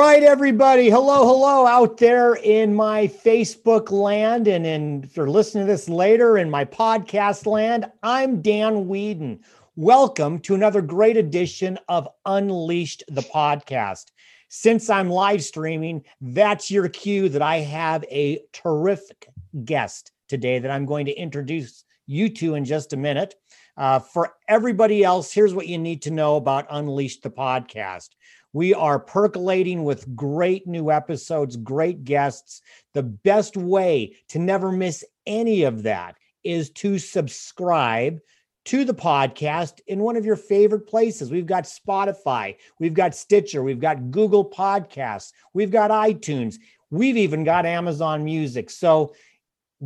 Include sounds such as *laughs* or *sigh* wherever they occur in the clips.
right, everybody. Hello, hello out there in my Facebook land. And in, if you're listening to this later in my podcast land, I'm Dan Weedin. Welcome to another great edition of Unleashed the podcast. Since I'm live streaming, that's your cue that I have a terrific guest today that I'm going to introduce you to in just a minute. Uh, for everybody else, here's what you need to know about Unleashed the podcast. We are percolating with great new episodes, great guests. The best way to never miss any of that is to subscribe to the podcast in one of your favorite places. We've got Spotify, we've got Stitcher, we've got Google Podcasts, we've got iTunes, we've even got Amazon Music. So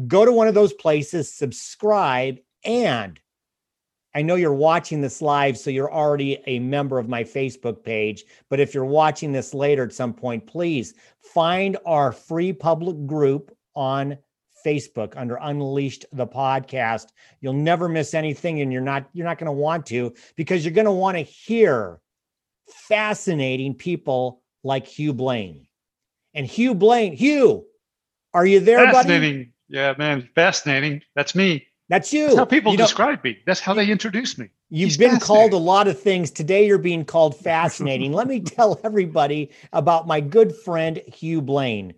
go to one of those places, subscribe, and I know you're watching this live, so you're already a member of my Facebook page. But if you're watching this later at some point, please find our free public group on Facebook under Unleashed the podcast. You'll never miss anything, and you're not you're not going to want to because you're going to want to hear fascinating people like Hugh Blane. And Hugh Blane, Hugh, are you there, fascinating. buddy? Yeah, man, fascinating. That's me. That's you. That's how people you describe me. That's how they introduce me. You've He's been called a lot of things. Today, you're being called *laughs* fascinating. Let me tell everybody about my good friend, Hugh Blane.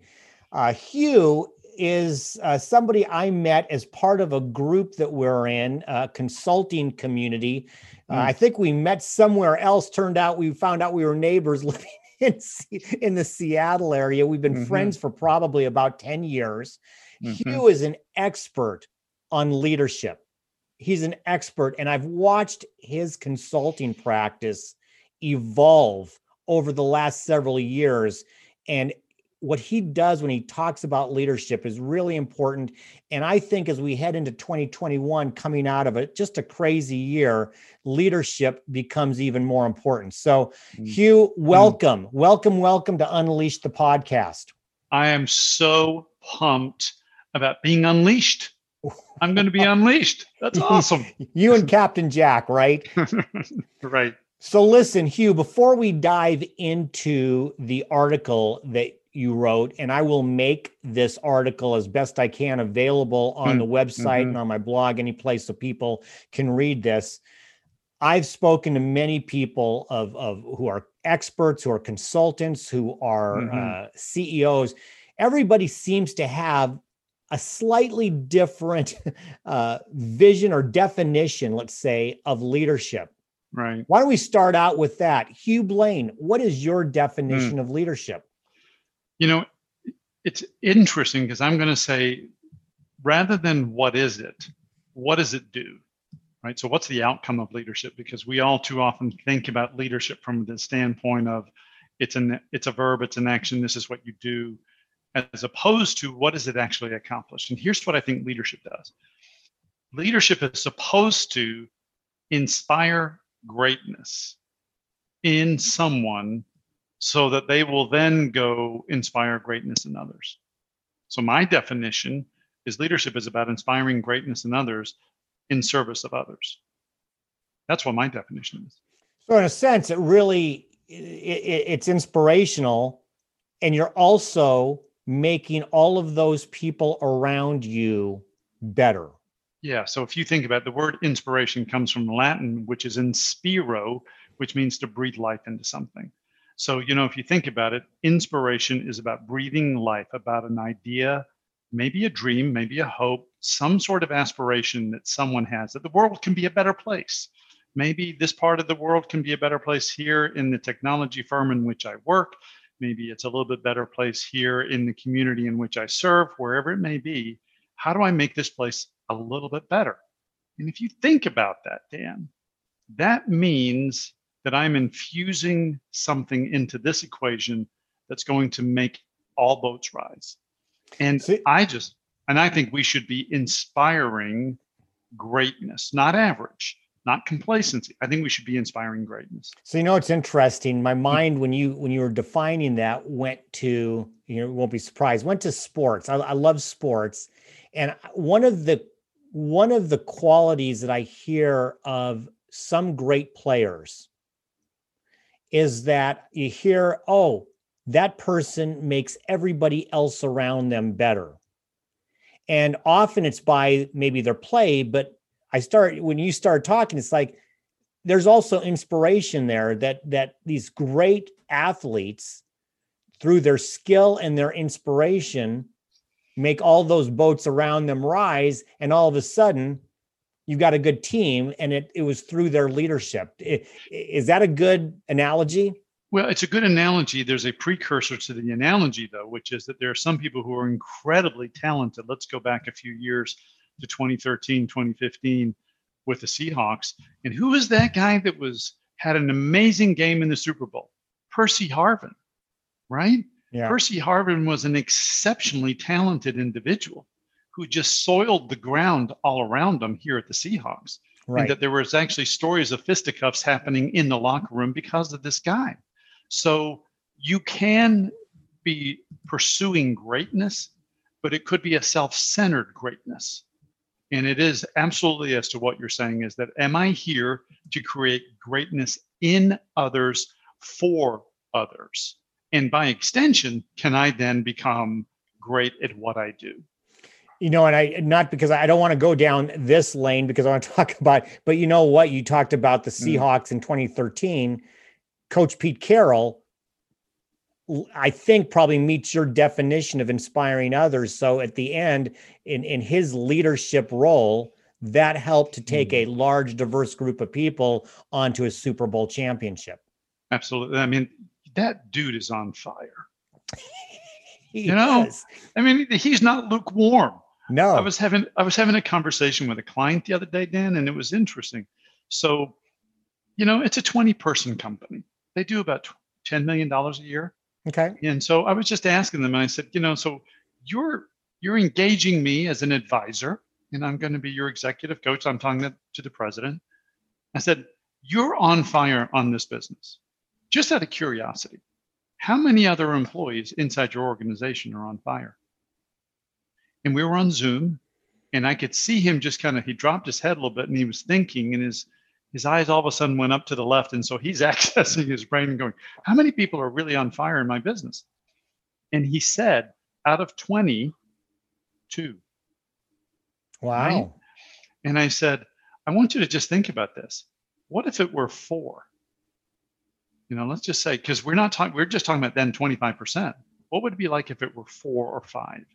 Uh, Hugh is uh, somebody I met as part of a group that we're in, a consulting community. Uh, Mm. I think we met somewhere else. Turned out we found out we were neighbors *laughs* living in, in the Seattle area. We've been Mhm. friends for probably about 10 years. Mhm. Hugh is an expert on leadership. He's an expert, and I've watched his consulting practice evolve over the last several years. And what he does when he talks about leadership is really important. And I think as we head into 2021, coming out of it, just a crazy year, leadership becomes even more important. So, Mm. Hugh, welcome, welcome, welcome to Unleash the podcast. I am so pumped about being unleashed. I'm going to be unleashed. That's *laughs* awesome. You and Captain Jack, right? *laughs* right. So, listen, Hugh, before we dive into the article that you wrote, and I will make this article as best I can available on Hmm, the website mhm. and on my blog, any place so people can read this. I've spoken to many people of, of who are experts, who are consultants, who are Mhm. uh, CEOs. Everybody seems to have a slightly different *laughs* uh, vision or definition, let's say, of leadership. Right. Why don't we start out with that? Hugh Blane, what is your Hmm. definition of leadership? You know, it's interesting because I'm going to say rather than what is it, what does it do? Right. So, what's the outcome of leadership? Because we all too often think about leadership from the standpoint of it's an it's a verb, it's an action. This is what you do, as opposed to what does it actually accomplish? And here's what I think leadership does. Leadership is supposed to inspire greatness in someone so that they will then go inspire greatness in others. So my definition is leadership is about inspiring greatness in others in service of others. That's what my definition is. So, in a sense, it really i i- it's inspirational, and you're also making all of those people around you better. Yeah. So if you think about it, the word inspiration comes from Latin, which is inspiro, which means to breathe life into something. So, you know, if you think about it, inspiration is about breathing life, about an idea, maybe a dream, maybe a hope, some sort of aspiration that someone has that the world can be a better place. Maybe this part of the world can be a better place here in the technology firm in which I work. Maybe it's a little bit better place here in the community in which I serve, wherever it may be. How do I make this place a little bit better? And if you think about that, Dan, that means that I'm infusing something into this equation that's going to make all boats rise. And See- I just, and I think we should be inspiring greatness, not average, not complacency. I think we should be inspiring greatness. So you know it's interesting. My hmm. mind, when you when you were defining that, went to you know won't be surprised. Went to sports. I, I love sports, and one of the one of the qualities that I hear of some great players is that you hear, oh, that person makes everybody else around them better. And often it's by maybe their play, but I start when you start talking, it's like there's also inspiration there that that these great athletes through their skill and their inspiration make all those boats around them rise and all of a sudden you've got a good team and it, it was through their leadership. Is that a good analogy? Well it's a good analogy. There's a precursor to the analogy though which is that there are some people who are incredibly talented. Let's go back a few years to 2013 2015 with the seahawks and who was that guy that was had an amazing game in the super bowl percy harvin right yeah. Percy Harvin was an exceptionally talented individual who just soiled the ground all around him here at the Seahawks. Right. And that there was actually stories of fisticuffs happening in the locker room because of this guy. So you can be pursuing greatness, but it could be a self-centered greatness. And it is absolutely as to what you're saying is that am I here to create greatness in others for others? And by extension, can I then become great at what I do? You know, and I not because I don't want to go down this lane because I want to *laughs* talk about, but you know what? You talked about the mm. Seahawks mm. in 2013. Coach Pete Carroll, I think, probably meets your definition of inspiring others. So at the end, in, in his leadership role, that helped to take a hmm. large, diverse group of people onto a Super Bowl championship. Absolutely. I mean, that dude is on fire. *laughs* you know, is. I mean, he's not lukewarm. No, I was having I was having a conversation with a client the other day, Dan, and it was interesting. So, you know, it's a 20 person company. They do about 10 million dollars a year. Okay. And so I was just asking them, and I said, you know, so you're you're engaging me as an advisor, and I'm going to be your executive coach. I'm talking to, to the president. I said, you're on fire on this business just out of curiosity, how many other employees inside your organization are on fire? And we were on Zoom, and I could see him just kind of, he dropped his head a little bit and he was thinking, and his his eyes all of a sudden went up to the left. And so he's *laughs* accessing his brain and going, How many people are really on fire in my business? And he said, Out of 20, two. Wow. Right? And I said, I want you to just think about this. What if it were four? you know let's just say because we're not talking we're just talking about then 25% what would it be like if it were four or five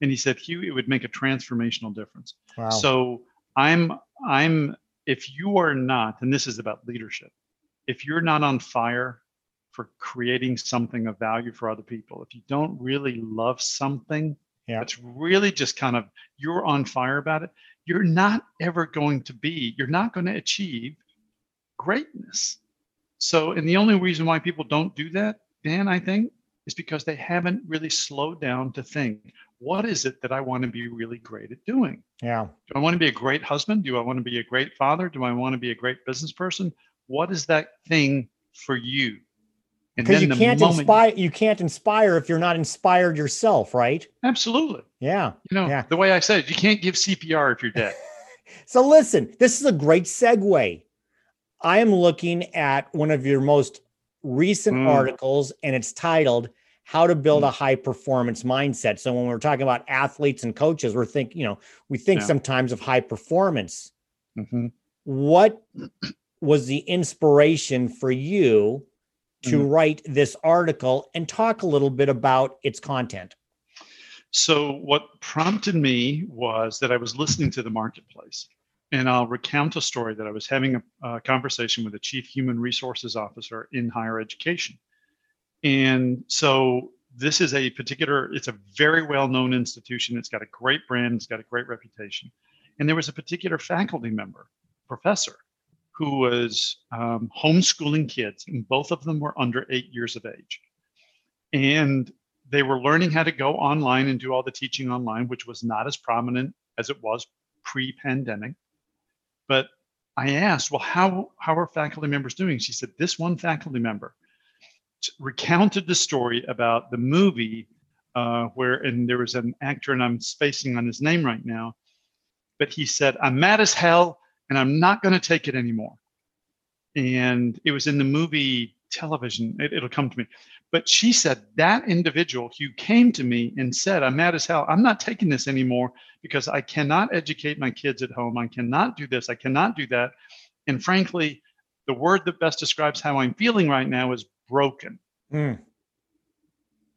and he said hugh it would make a transformational difference wow. so i'm i'm if you are not and this is about leadership if you're not on fire for creating something of value for other people if you don't really love something yeah. that's really just kind of you're on fire about it you're not ever going to be you're not going to achieve greatness so, and the only reason why people don't do that, Dan, I think, is because they haven't really slowed down to think, what is it that I want to be really great at doing? Yeah. Do I want to be a great husband? Do I want to be a great father? Do I want to be a great business person? What is that thing for you? Because you can't inspire you can't inspire if you're not inspired yourself, right? Absolutely. Yeah. You know, yeah. the way I said, you can't give CPR if you're dead. *laughs* so listen, this is a great segue I am looking at one of your most recent mm. articles, and it's titled How to Build mm. a High Performance Mindset. So when we're talking about athletes and coaches, we're thinking, you know, we think yeah. sometimes of high performance. Mm-hmm. What was the inspiration for you to mm. write this article and talk a little bit about its content? So, what prompted me was that I was listening to the marketplace and I'll recount a story that I was having a, a, conversation with a chief human resources officer in higher education. And so this is a particular, it's a very well known institution. It's got a great brand, it's got a great reputation. And there was a particular faculty member, professor, who was um, homeschooling kids, and both of them were under eight years of age. And they were learning how to go online and do all the teaching online, which was not as prominent as it was pre pandemic but I asked, well, how, how are faculty members doing? She said, this one faculty member recounted the story about the movie uh, where, and there was an actor, and I'm spacing on his name right now, but he said, I'm mad as hell and I'm not going to take it anymore. And it was in the movie television. It, it'll come to me. But she said that individual who came to me and said, I'm mad as hell. I'm not taking this anymore because I cannot educate my kids at home. I cannot do this. I cannot do that. And frankly, the word that best describes how I'm feeling right now is broken. Mm.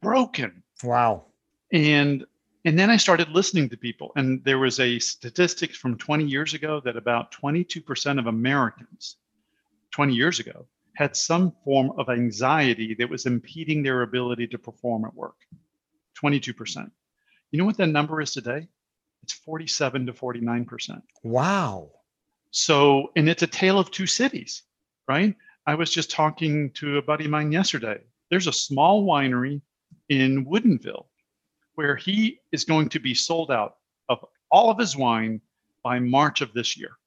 Broken. Wow. And and then I started listening to people. And there was a statistic from 20 years ago that about 22% of Americans 20 years ago had some form of anxiety that was impeding their ability to perform at work. 22%. You know what that number is today? It's 47 to 49%. Wow. So, and it's a tale of two cities, right? I was just talking to a buddy of mine yesterday. There's a small winery in Woodinville where he is going to be sold out of all of his wine by March of this year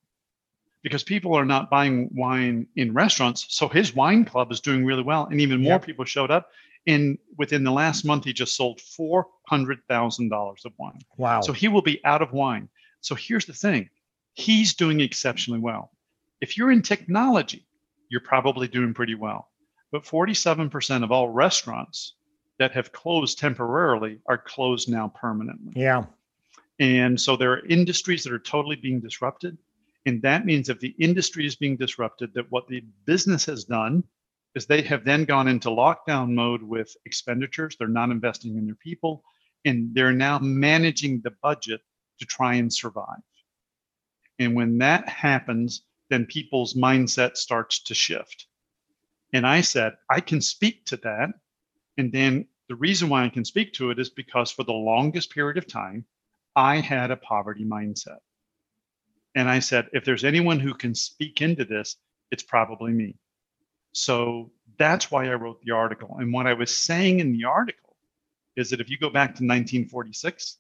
because people are not buying wine in restaurants. So his wine club is doing really well, and even more yep. people showed up. And within the last month, he just sold four hundred thousand dollars of wine. Wow! So he will be out of wine. So here's the thing: he's doing exceptionally well. If you're in technology, you're probably doing pretty well. But 47% of all restaurants that have closed temporarily are closed now permanently. Yeah. And so there are industries that are totally being disrupted. And that means if the industry is being disrupted, that what the business has done is they have then gone into lockdown mode with expenditures. They're not investing in their people, and they're now managing the budget to try and survive. And when that happens, then people's mindset starts to shift. And I said, I can speak to that and then the reason why I can speak to it is because for the longest period of time, I had a poverty mindset. And I said, if there's anyone who can speak into this, it's probably me. So that's why I wrote the article. And what I was saying in the article is that if you go back to 1946,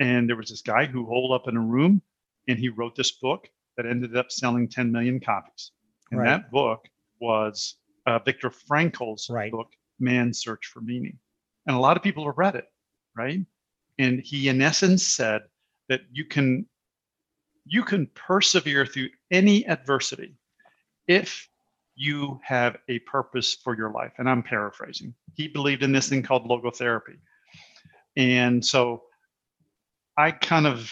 and there was this guy who holed up in a room and he wrote this book that ended up selling 10 million copies. And right. that book was uh, Viktor Frankl's right. book, Man's Search for Meaning. And a lot of people have read it, right? And he, in essence, said that you can you can persevere through any adversity if you have a purpose for your life. And I'm paraphrasing. He believed in this thing called logotherapy. And so I kind of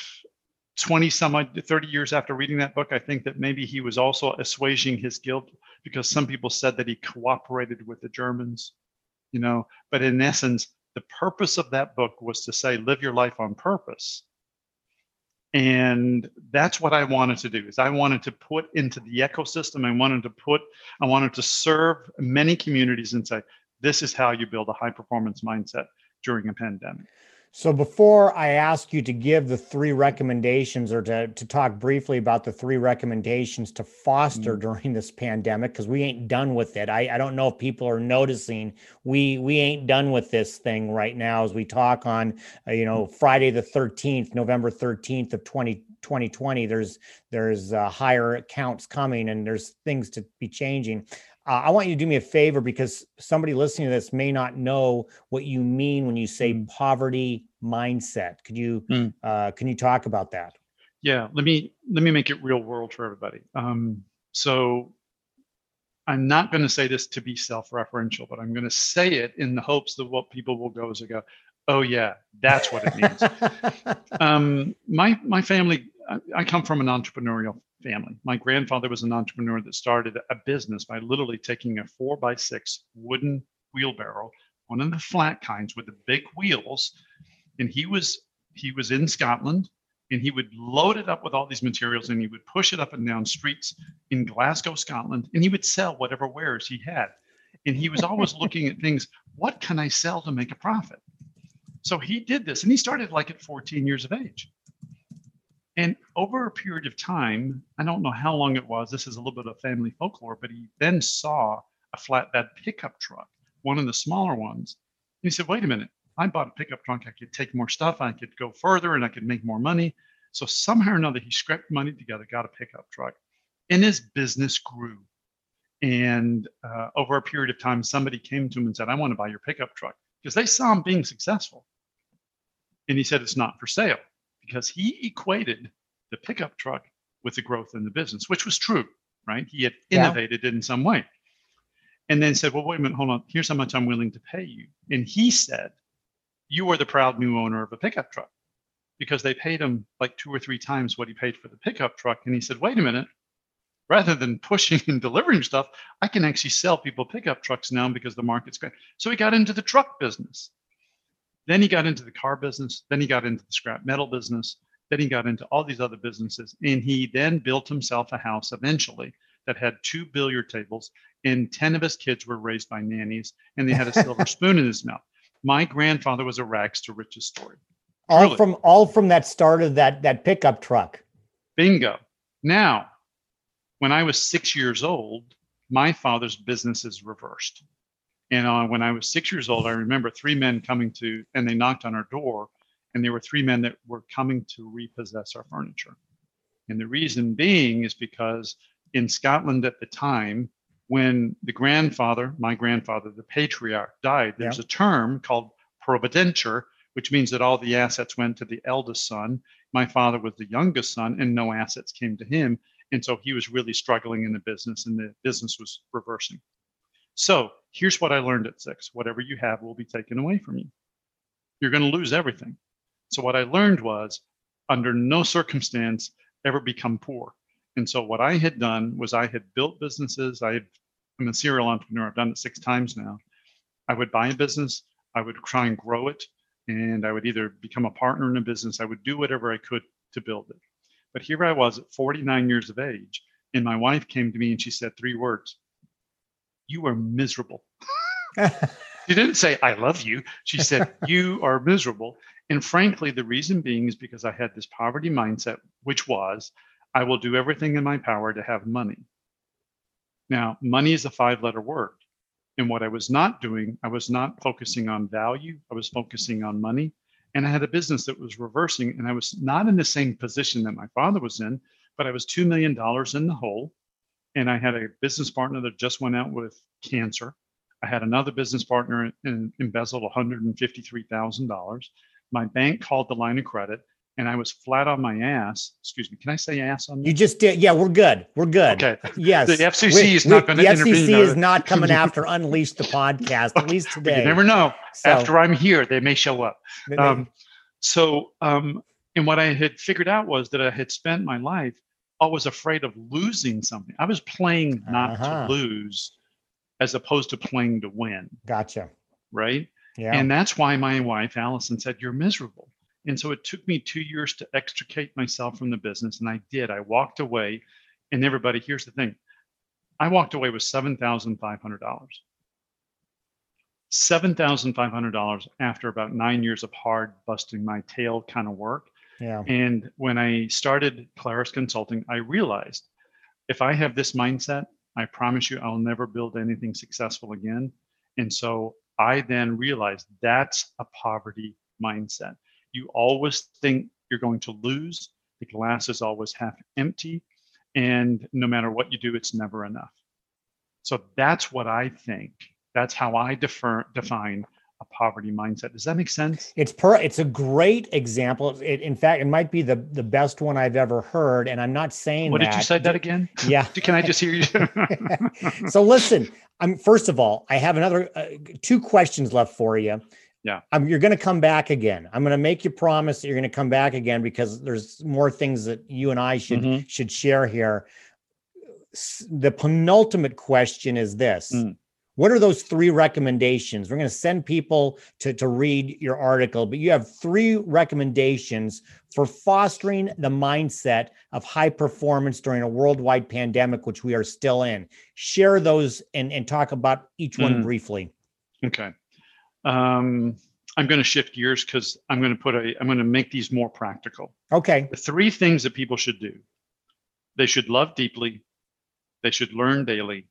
20 some 30 years after reading that book, I think that maybe he was also assuaging his guilt because some people said that he cooperated with the Germans you know? But in essence the purpose of that book was to say live your life on purpose. And that's what i wanted to do is i wanted to put into the ecosystem i wanted to put i wanted to serve many communities and say this is how you build a high performance mindset during a pandemic so before I ask you to give the three recommendations or to, to talk briefly about the three recommendations to foster mm. during this pandemic, because we ain't done with it. I, I don't know if people are noticing we we ain't done with this thing right now as we talk on uh, you know Friday the 13th, November 13th of 20, 2020. There's there's uh, higher counts coming and there's things to be changing. Uh, I want you to do me a favor because somebody listening to this may not know what you mean when you say mm. poverty mindset. Could you mm. uh, can you talk about that? Yeah, let me let me make it real world for everybody. Um, so I'm not going to say this to be self-referential, but I'm going to say it in the hopes that what people will go is they go, "Oh yeah, that's what it means." *laughs* um, my my family, I, I come from an entrepreneurial family. My grandfather was an entrepreneur that started a business by literally taking a four by six wooden wheelbarrow, one of the flat kinds with the big wheels, and he was he was in Scotland and he would load it up with all these materials and he would push it up and down streets in Glasgow, Scotland, and he would sell whatever wares he had. And he was always *laughs* looking at things, what can I sell to make a profit? So he did this and he started like at 14 years of age. And over a period of time, I don't know how long it was, this is a little bit of family folklore, but he then saw a flatbed pickup truck, one of the smaller ones. And he said, wait a minute, I bought a pickup truck. I could take more stuff, I could go further, and I could make more money. So somehow or another, he scraped money together, got a pickup truck, and his business grew. And uh, over a period of time, somebody came to him and said, I want to buy your pickup truck because they saw him being successful. And he said, It's not for sale because he equated the pickup truck with the growth in the business, which was true, right? He had innovated yeah. in some way. and then said, Well, wait a minute, hold on. Here's how much I'm willing to pay you. And he said, You are the proud new owner of a pickup truck because they paid him like two or three times what he paid for the pickup truck. And he said, Wait a minute. Rather than pushing *laughs* and delivering stuff, I can actually sell people pickup trucks now because the market's great. So he got into the truck business. Then he got into the car business. Then he got into the scrap metal business. Then he got into all these other businesses. And he then built himself a house eventually that had two billiard tables, and 10 of his kids were raised by nannies, and they had a silver *laughs* spoon in his mouth. My grandfather was a rags to riches story. All Truly. from all from that start of that that pickup truck. Bingo. Now, when I was six years old, my father's business is reversed. And uh, when I was six years old, I remember three men coming to, and they knocked on our door, and there were three men that were coming to repossess our furniture. And the reason being is because in Scotland at the time, when the grandfather, my grandfather, the patriarch, died, there's yeah. a term called providenture, which means that all the assets went to the eldest son. My father was the youngest son, and no assets came to him. And so he was really struggling in the business, and the business was reversing. So here's what I learned at six whatever you have will be taken away from you. You're going to lose everything. So what I learned was under no circumstance ever become poor. And so what I had done was I had built businesses. I had, I'm a serial entrepreneur. I've done it six times now. I would buy a business. I would try and grow it, and I would either become a partner in a business. I would do whatever I could to build it. But here I was at 49 years of age, and my wife came to me and she said three words: "You are miserable." *laughs* she didn't say "I love you." She said, *laughs* "You are miserable." And frankly, the reason being is because I had this poverty mindset, which was I will do everything in my power to have money. Now, money is a five letter word. And what I was not doing, I was not focusing on value, I was focusing on money. And I had a business that was reversing, and I was not in the same position that my father was in, but I was $2 million in the hole. And I had a business partner that just went out with cancer. I had another business partner and embezzled $153,000. My bank called the line of credit and I was flat on my ass. Excuse me. Can I say ass on You just did. Yeah, we're good. We're good. Okay. Yes. The FCC we, is not going to intervene. The FCC is not coming *laughs* after Unleash the podcast, at least today. you never know. So, after I'm here, they may show up. Um, so, um, and what I had figured out was that I had spent my life always afraid of losing something. I was playing not uh-huh. to lose as opposed to playing to win. Gotcha. Right. Yeah. And that's why my wife, Allison, said, You're miserable. And so it took me two years to extricate myself from the business. And I did. I walked away. And everybody, here's the thing I walked away with $7,500. $7,500 after about nine years of hard busting my tail kind of work. Yeah. And when I started Claris Consulting, I realized if I have this mindset, I promise you I'll never build anything successful again. And so I then realized that's a poverty mindset. You always think you're going to lose. The glass is always half empty. And no matter what you do, it's never enough. So that's what I think. That's how I defer, define a poverty mindset. Does that make sense? It's per it's a great example. It, in fact, it might be the the best one I've ever heard. And I'm not saying what that. did you say that again? Yeah. *laughs* Can I just hear you? *laughs* so listen, I'm first of all, I have another uh, two questions left for you. Yeah. Um, you're going to come back again. I'm going to make you promise that you're going to come back again because there's more things that you and I should mm-hmm. should share here. The penultimate question is this. Mm. What are those three recommendations? We're going to send people to, to read your article, but you have three recommendations for fostering the mindset of high performance during a worldwide pandemic, which we are still in. Share those and, and talk about each one mm. briefly. Okay. Um, I'm going to shift gears because I'm going to put a, I'm going to make these more practical. Okay. The three things that people should do they should love deeply, they should learn daily,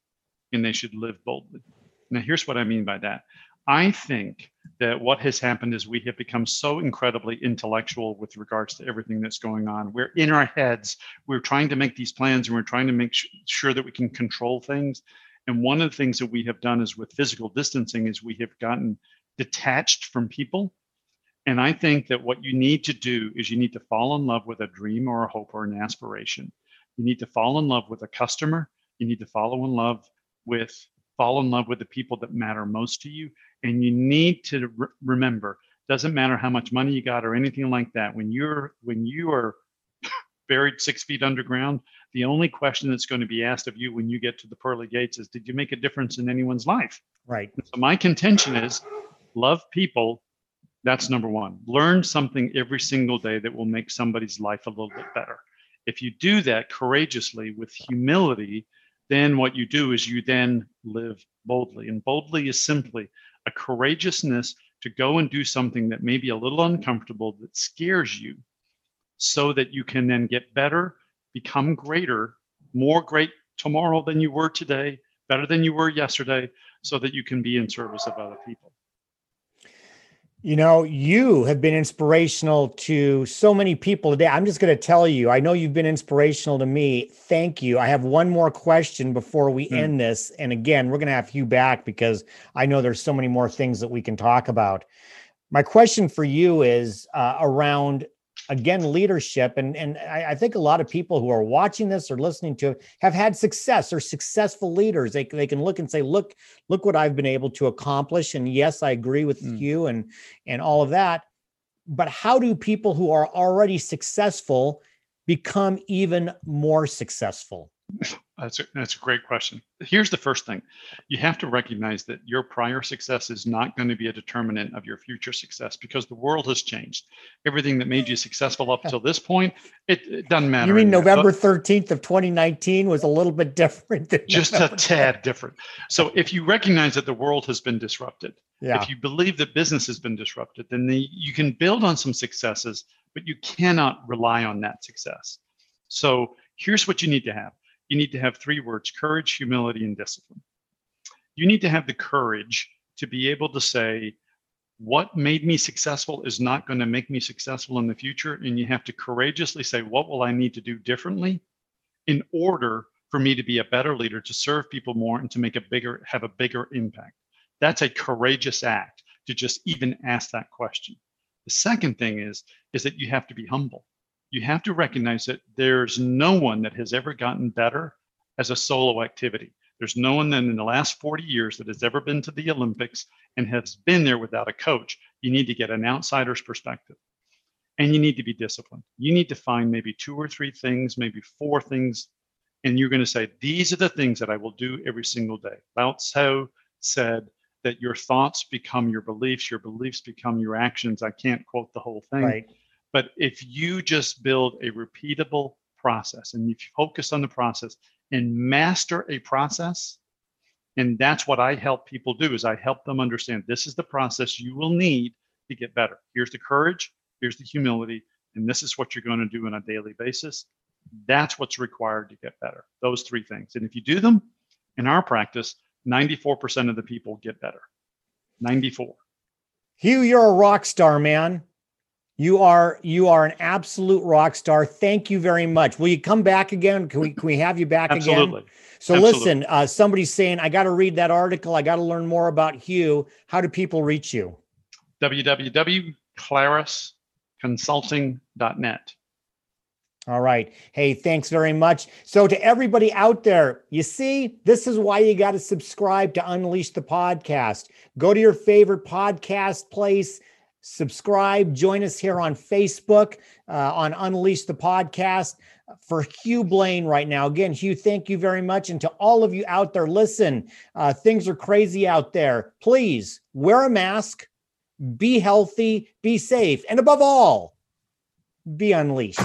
and they should live boldly. Now, here's what I mean by that. I think that what has happened is we have become so incredibly intellectual with regards to everything that's going on. We're in our heads, we're trying to make these plans, and we're trying to make sure that we can control things. And one of the things that we have done is with physical distancing is we have gotten detached from people. And I think that what you need to do is you need to fall in love with a dream or a hope or an aspiration. You need to fall in love with a customer. You need to fall in love with fall in love with the people that matter most to you. And you need to re- remember, doesn't matter how much money you got or anything like that. When you're when you are *coughs* buried six feet underground, the only question that's going to be asked of you when you get to the pearly gates is, did you make a difference in anyone's life? Right. So my contention is, love people. That's number one. Learn something every single day that will make somebody's life a little bit better. If you do that courageously with humility, then what you do is you then live boldly. And boldly is simply a courageousness to go and do something that may be a little uncomfortable, that scares you, so that you can then get better, become greater, more great tomorrow than you were today, better than you were yesterday, so that you can be in service of other people. You know, you have been inspirational to so many people today. I'm just going to tell you, I know you've been inspirational to me. Thank you. I have one more question before we mm. end this. And again, we're going to have you back because I know there's so many more things that we can talk about. My question for you is uh, around again leadership and and I, I, think a lot of people who are watching this or listening to it have had success. Or successful leaders. They, they can look and say look look what i've been able to accomplish and yes i agree with mm. you and and all of that. But how do people who are already successful become even more successful *laughs* that's a, that's a great question. Here's the first thing you have to recognize that your prior success is not going to be a determinant of your future success because the world has changed. Everything that made you successful up until this point, it, it doesn't matter. You mean November 13th of 2019 was a little bit different? Than just a tad different. So if you recognize that the world has been disrupted, yeah. if you believe that business has been disrupted, then the, you can build on some successes, but you cannot rely on that success. So here's what you need to have you need to have three words courage, humility, and discipline. You need to have the courage to be able to say, what made me successful is not going to make me successful in the future. And you have to courageously say, what will I need to do differently in order for me to be a better leader, to serve people more, and to make a bigger, have a bigger impact. That's a courageous act to just even ask that question. The second thing is, is that you have to be humble you have to recognize that there's no one that has ever gotten better as a solo activity. There's no one in the last 40 years that has ever been to the Olympics and has been there without a coach. You need to get an outsider's perspective and you need to be disciplined. You need to find maybe two or three things, maybe four things, and you're going to say, These are the things that I will do every single day. Lao Tzu said that your thoughts become your beliefs, your beliefs become your actions. I can't quote the whole thing. Right. But if you just build a repeatable process and if you focus on the process and master a process, and that's what I help people do is I help them understand this is the process you will need to get better. Here's the courage, here's the humility, and this is what you're going to do on a daily basis. That's what's required to get better. Those three things. And if you do them in our practice, 94% of the people get better. 94. Hugh, you're a rock star, man. You are you are an absolute rock star. Thank you very much. Will you come back again? Can we can we have you back again? Absolutely. again? So Absolutely. listen, uh, somebody's saying I got to read that article. I got to learn more about Hugh. How do people reach you? www.clarisconsulting.net. All right. Hey, thanks very much. So, to everybody out there, you see, this is why you got to subscribe to Unleash the Podcast. Go to your favorite podcast place subscribe. Join us here on Facebook uh, on Unleash the Podcast for Hugh Blane right now. Again, Hugh, thank you very much. And to all of you out there, listen, uh, things are crazy out there. Please wear a mask, be healthy, be safe, and above all, be unleashed.